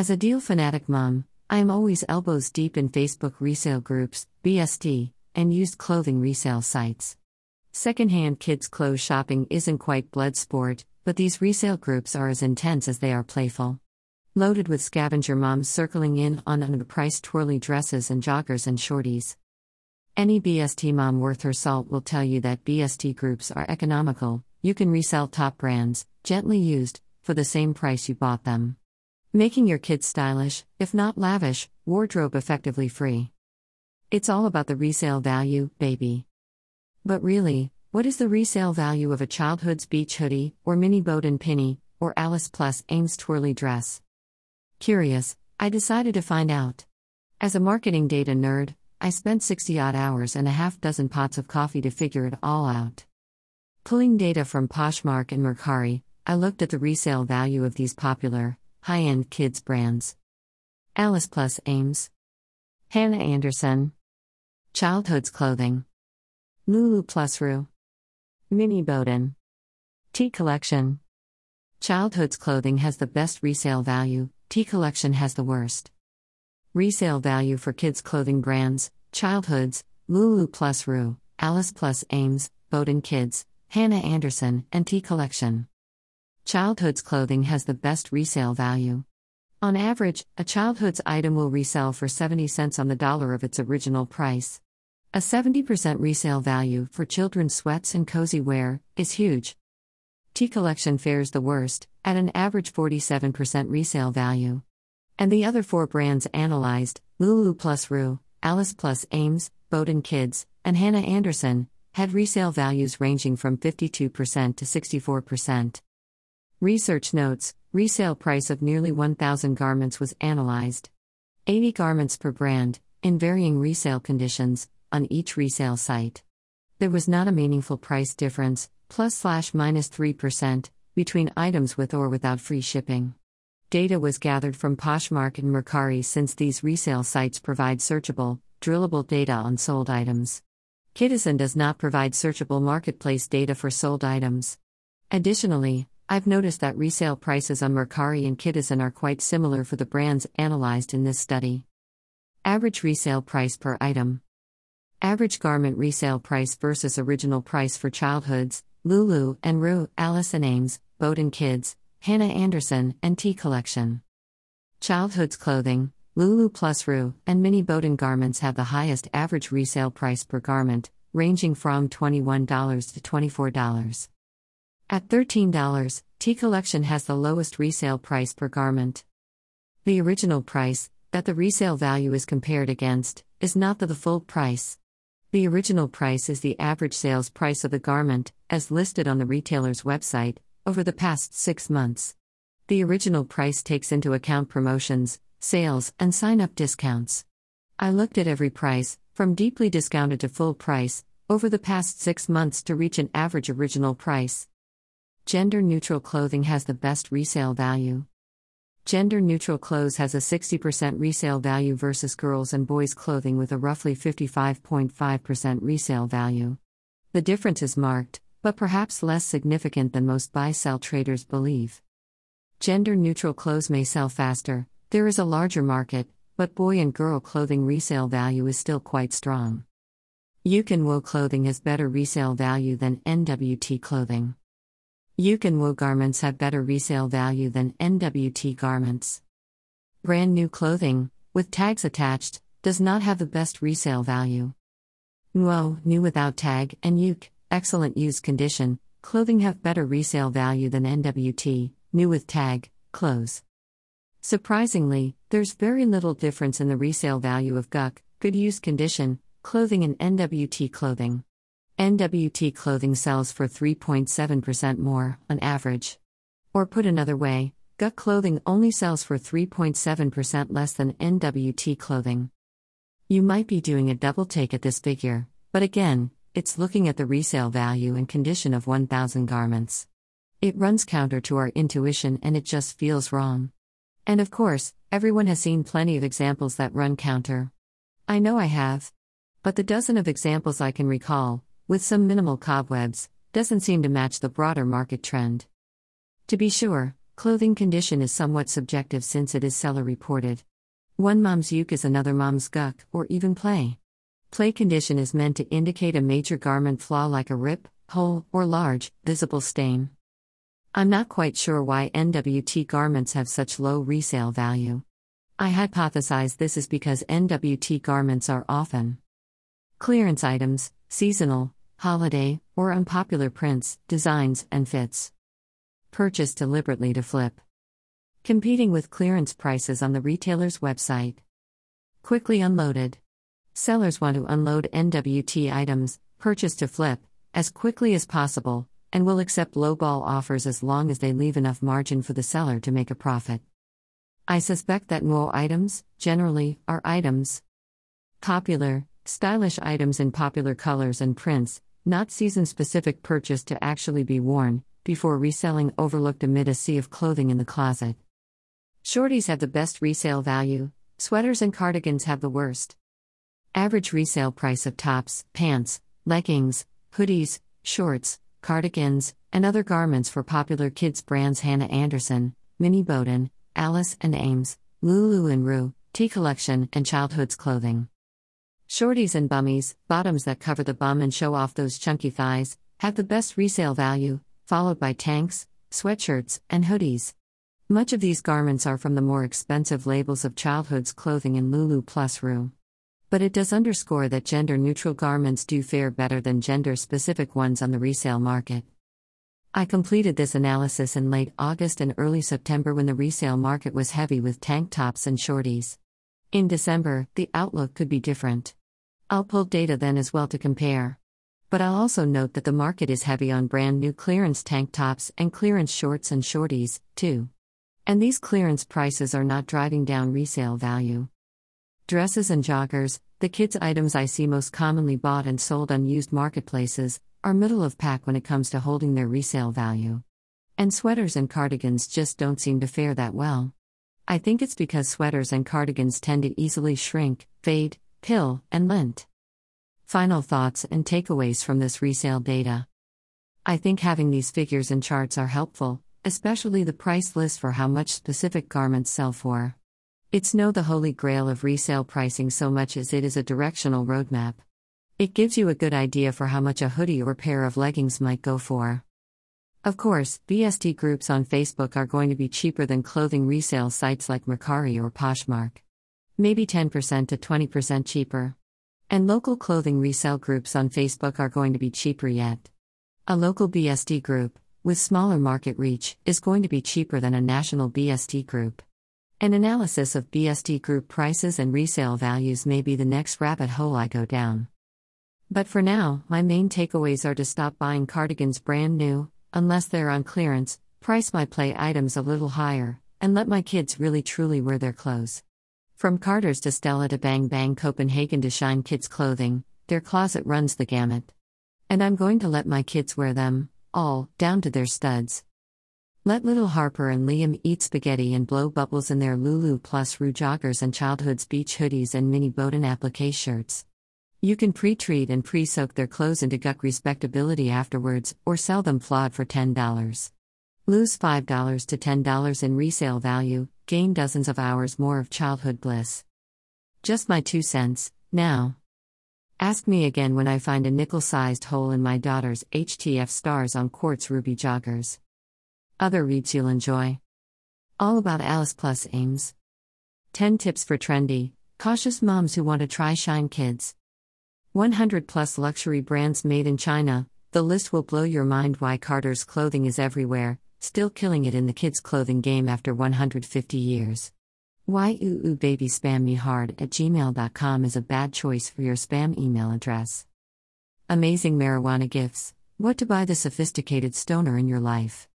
As a deal fanatic mom, I am always elbows deep in Facebook resale groups, BST, and used clothing resale sites. Secondhand kids' clothes shopping isn't quite blood sport, but these resale groups are as intense as they are playful. Loaded with scavenger moms circling in on underpriced twirly dresses and joggers and shorties. Any BST mom worth her salt will tell you that BST groups are economical, you can resell top brands, gently used, for the same price you bought them. Making your kids stylish, if not lavish, wardrobe effectively free. It's all about the resale value, baby. But really, what is the resale value of a childhood's beach hoodie, or mini Boden pinny, or Alice Plus Ames twirly dress? Curious, I decided to find out. As a marketing data nerd, I spent 60 odd hours and a half dozen pots of coffee to figure it all out. Pulling data from Poshmark and Mercari, I looked at the resale value of these popular, high end kids brands Alice Plus Ames, Hanna Andersson. Childhood's Clothing, Lulu Plus Rue, Mini Boden. Tea Collection. Childhood's Clothing has the best resale value, Tea Collection has the worst. Resale value for kids' clothing brands Childhoods, Lulu Plus Rue, Alice Plus Ames, Boden Kids, Hanna Andersson, and Tea Collection. Childhood's clothing has the best resale value. On average, a childhood's item will resell for 70 cents on the dollar of its original price. A 70% resale value for children's sweats and cozy wear is huge. Tea Collection fares the worst, at an average 47% resale value. And the other four brands analyzed Lulu Plus Rue, Alice Plus Ames, Boden Kids, and Hanna Andersson had resale values ranging from 52% to 64%. Research notes resale price of nearly 1,000 garments was analyzed. 80 garments per brand, in varying resale conditions, on each resale site. There was not a meaningful price difference, plus slash minus 3%, between items with or without free shipping. Data was gathered from Poshmark and Mercari since these resale sites provide searchable, drillable data on sold items. Kidizen does not provide searchable marketplace data for sold items. Additionally, I've noticed that resale prices on Mercari and Kidizen are quite similar for the brands analyzed in this study. Average resale price per item. Average garment resale price versus original price for childhoods, Lulu and Rue, Alice and Ames, Boden Kids, Hanna Andersson, and Tea Collection. Childhood's clothing, Lulu plus Rue, and mini Boden garments have the highest average resale price per garment, ranging from $21 to $24. At $13, Tea Collection has the lowest resale price per garment. The original price, that the resale value is compared against, is not the, the full price. The original price is the average sales price of the garment, as listed on the retailer's website, over the past six months. The original price takes into account promotions, sales, and sign up discounts. I looked at every price, from deeply discounted to full price, over the past six months to reach an average original price. Gender neutral clothing has the best resale value. Gender neutral clothes has a 60% resale value versus girls and boys clothing with a roughly 55.5% resale value. The difference is marked, but perhaps less significant than most buy sell traders believe. Gender neutral clothes may sell faster, there is a larger market, but boy and girl clothing resale value is still quite strong. Yuke and Woe clothing has better resale value than NWT clothing. Woe garments have better resale value than NWT garments. Brand new clothing, with tags attached, does not have the best resale value. Nuo, new without tag, and Yuke, excellent used condition, clothing have better resale value than NWT, new with tag, clothes. Surprisingly, there's very little difference in the resale value of GUC, good use condition, clothing and NWT clothing. NWT clothing sells for 3.7% more, on average. Or put another way, GUT clothing only sells for 3.7% less than NWT clothing. You might be doing a double take at this figure, but again, it's looking at the resale value and condition of 1,000 garments. It runs counter to our intuition and it just feels wrong. And of course, everyone has seen plenty of examples that run counter. I know I have. But the dozen of examples I can recall, with some minimal cobwebs, doesn't seem to match the broader market trend. To be sure, Clothing condition is somewhat subjective since it is seller reported. One mom's uke is another mom's guck, or even play. Play condition is meant to indicate a major garment flaw like a rip, hole, or large, visible stain. I'm not quite sure why NWT garments have such low resale value. I hypothesize this is because NWT garments are often clearance items, seasonal, holiday, or unpopular prints, designs, and fits purchased deliberately to flip. Competing with clearance prices on the retailer's website. Quickly unloaded. Sellers want to unload NWT items, purchased to flip, as quickly as possible, and will accept lowball offers as long as they leave enough margin for the seller to make a profit. I suspect that NWO items, generally, are items popular, stylish items in popular colors and prints, not season specific purchased to actually be worn, before reselling overlooked amid a sea of clothing in the closet. Shorties have the best resale value, sweaters and cardigans have the worst. Average resale price of tops, pants, leggings, hoodies, shorts, cardigans, and other garments for popular kids brands Hanna Andersson, Mini Boden, Alice and Ames, Lulu and Rue, Tea Collection, and Childhood's clothing. Shorties and bummies, bottoms that cover the bum and show off those chunky thighs, have the best resale value, followed by tanks, sweatshirts, and hoodies. Much of these garments are from the more expensive labels of childhood's clothing in Lulu plus Rue. But it does underscore that gender neutral garments do fare better than gender specific ones on the resale market. I completed this analysis in late August and early September when the resale market was heavy with tank tops and shorties. In December, the outlook could be different. I'll pull data then as well to compare. But I'll also note that the market is heavy on brand new clearance tank tops and clearance shorts and shorties, too. And these clearance prices are not driving down resale value. Dresses and joggers, the kids' items I see most commonly bought and sold on used marketplaces, are middle of pack when it comes to holding their resale value. And sweaters and cardigans just don't seem to fare that well. I think it's because sweaters and cardigans tend to easily shrink, fade, pill, and lint. Final thoughts and takeaways from this resale data. I think having these figures and charts are helpful, especially the price list for how much specific garments sell for. It's no the holy grail of resale pricing so much as it is a directional roadmap. It gives you a good idea for how much a hoodie or pair of leggings might go for. Of course, BST groups on Facebook are going to be cheaper than clothing resale sites like Mercari or Poshmark. Maybe 10% to 20% cheaper. And local clothing resale groups on Facebook are going to be cheaper yet. A local BST group, with smaller market reach, is going to be cheaper than a national BST group. An analysis of BST group prices and resale values may be the next rabbit hole I go down. But for now, my main takeaways are to stop buying cardigans brand new, unless they're on clearance, price my play items a little higher, and let my kids really truly wear their clothes. From Carter's to Stella to Bang Bang Copenhagen to Shein Kids clothing, their closet runs the gamut. And I'm going to let my kids wear them, all, down to their studs. Let little Harper and Liam eat spaghetti and blow bubbles in their Lulu plus Rue joggers and Childhood's beach hoodies and mini Boden applique shirts. You can pre treat and pre soak their clothes into guck respectability afterwards, or sell them flawed for $10. Lose $5 to $10 in resale value, gain dozens of hours more of childhood bliss. Just my two cents, now. Ask me again when I find a nickel sized hole in my daughter's HTF stars on quartz ruby joggers. Other reads you'll enjoy. All about Alice Plus Ames. 10 tips for trendy, cautious moms who want to try Shein Kids. 100 plus luxury brands made in China. The list will blow your mind why Carter's clothing is everywhere, still killing it in the kids' clothing game after 150 years. Why ooh baby spam me hard at gmail.com is a bad choice for your spam email address. Amazing marijuana gifts. What to buy the sophisticated stoner in your life.